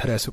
Intaresu.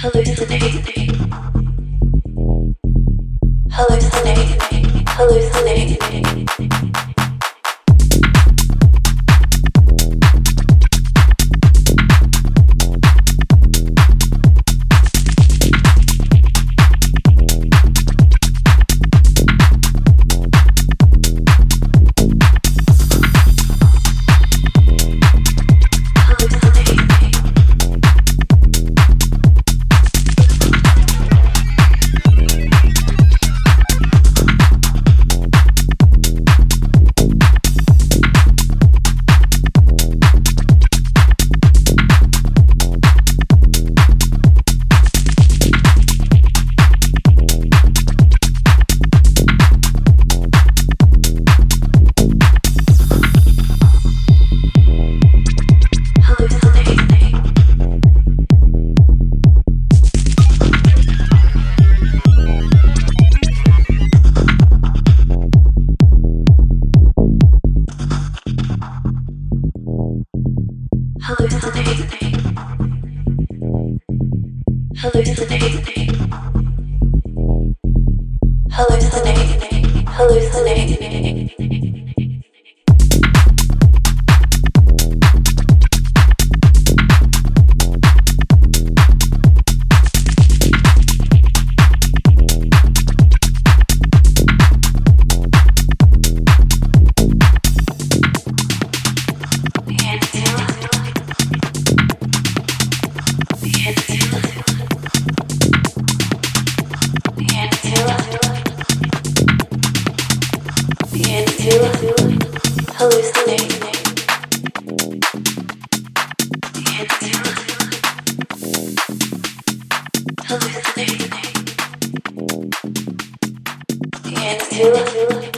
hallucinating, hallucinating, hallucinating. into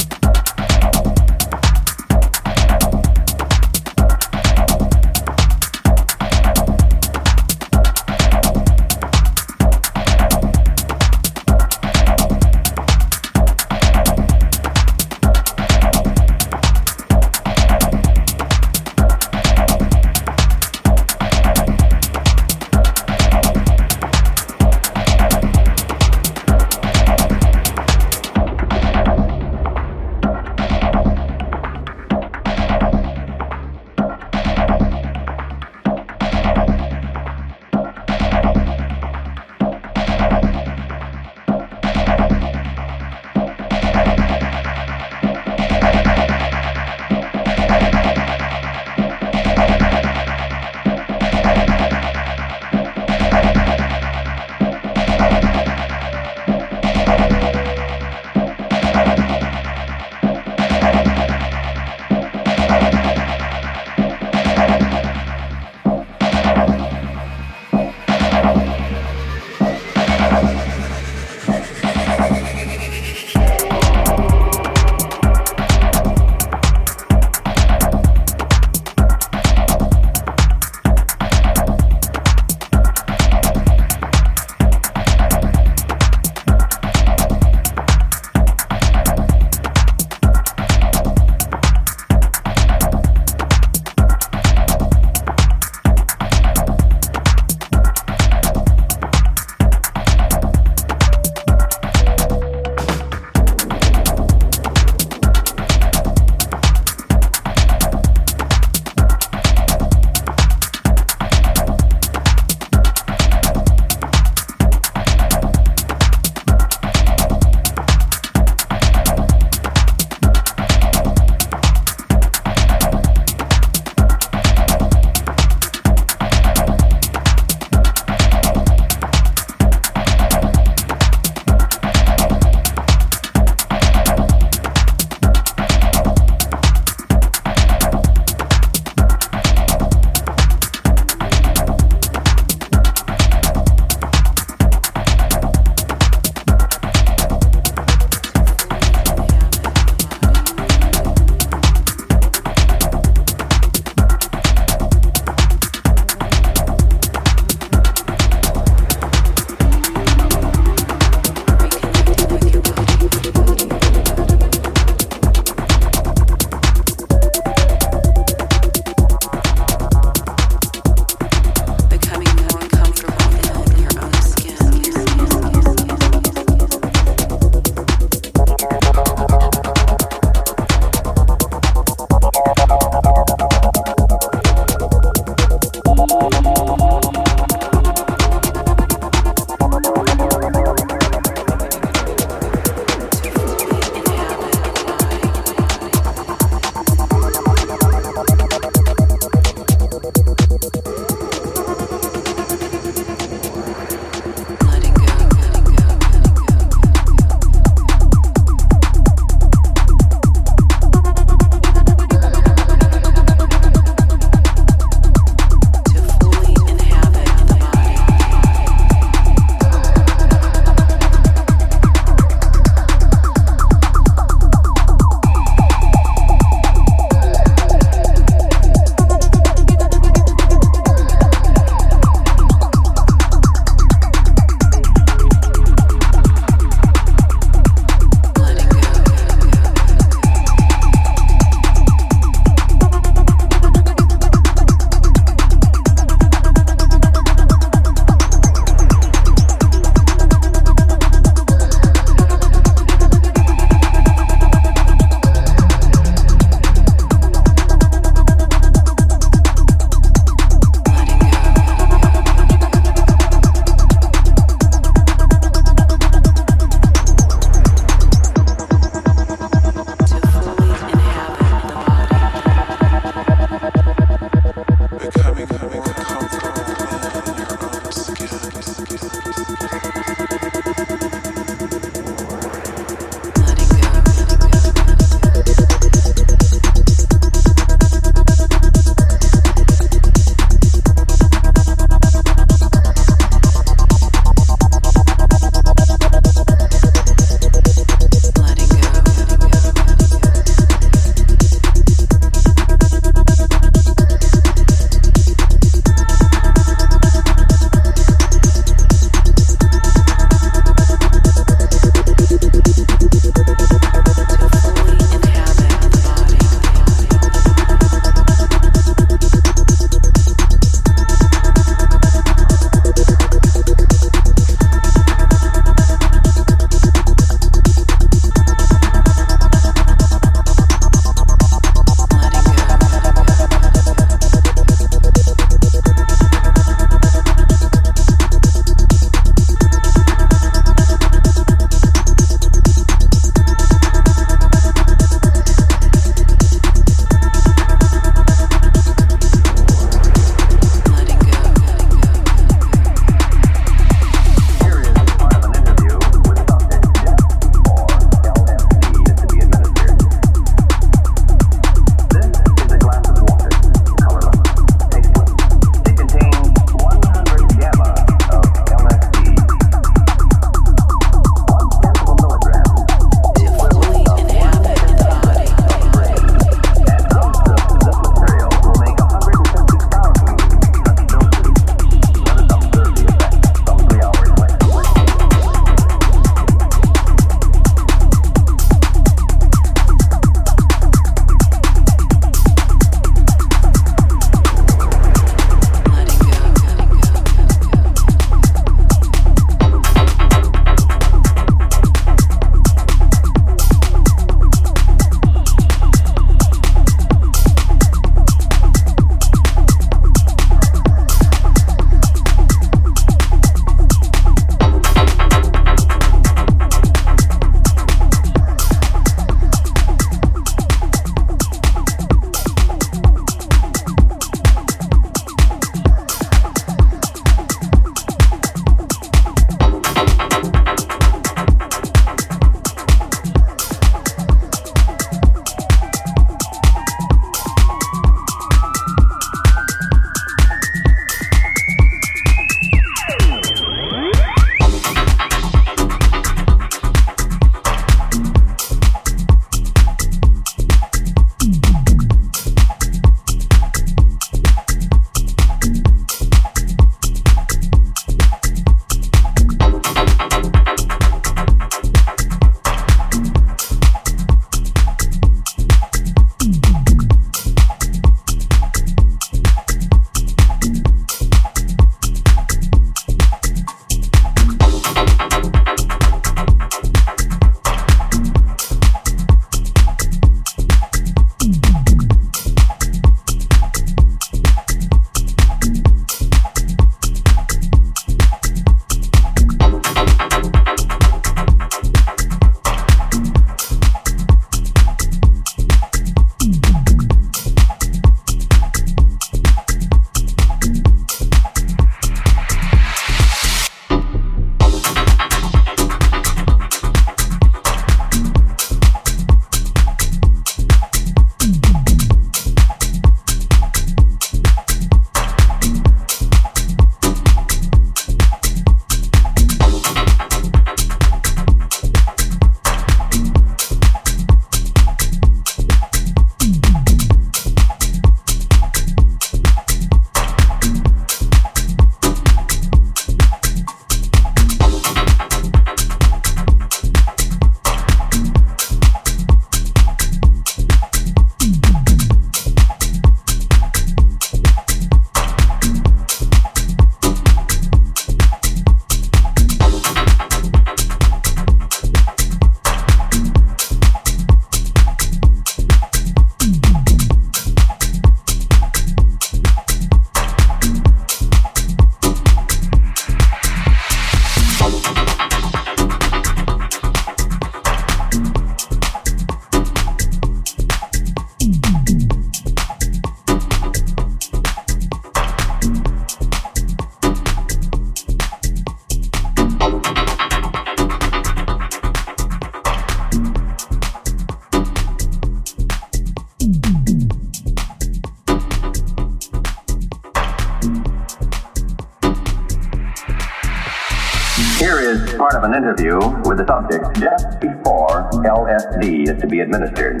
administered.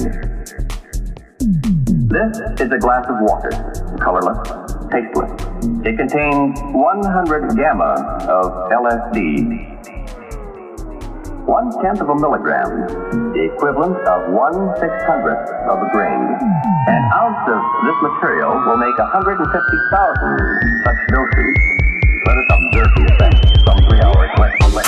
This is a glass of water, colorless, tasteless. It contains 100 gamma of LSD. One tenth of a milligram, the equivalent of one six hundredth of a grain. An ounce of this material will make 150,000 such doses. Let us observe the effect some three hours later.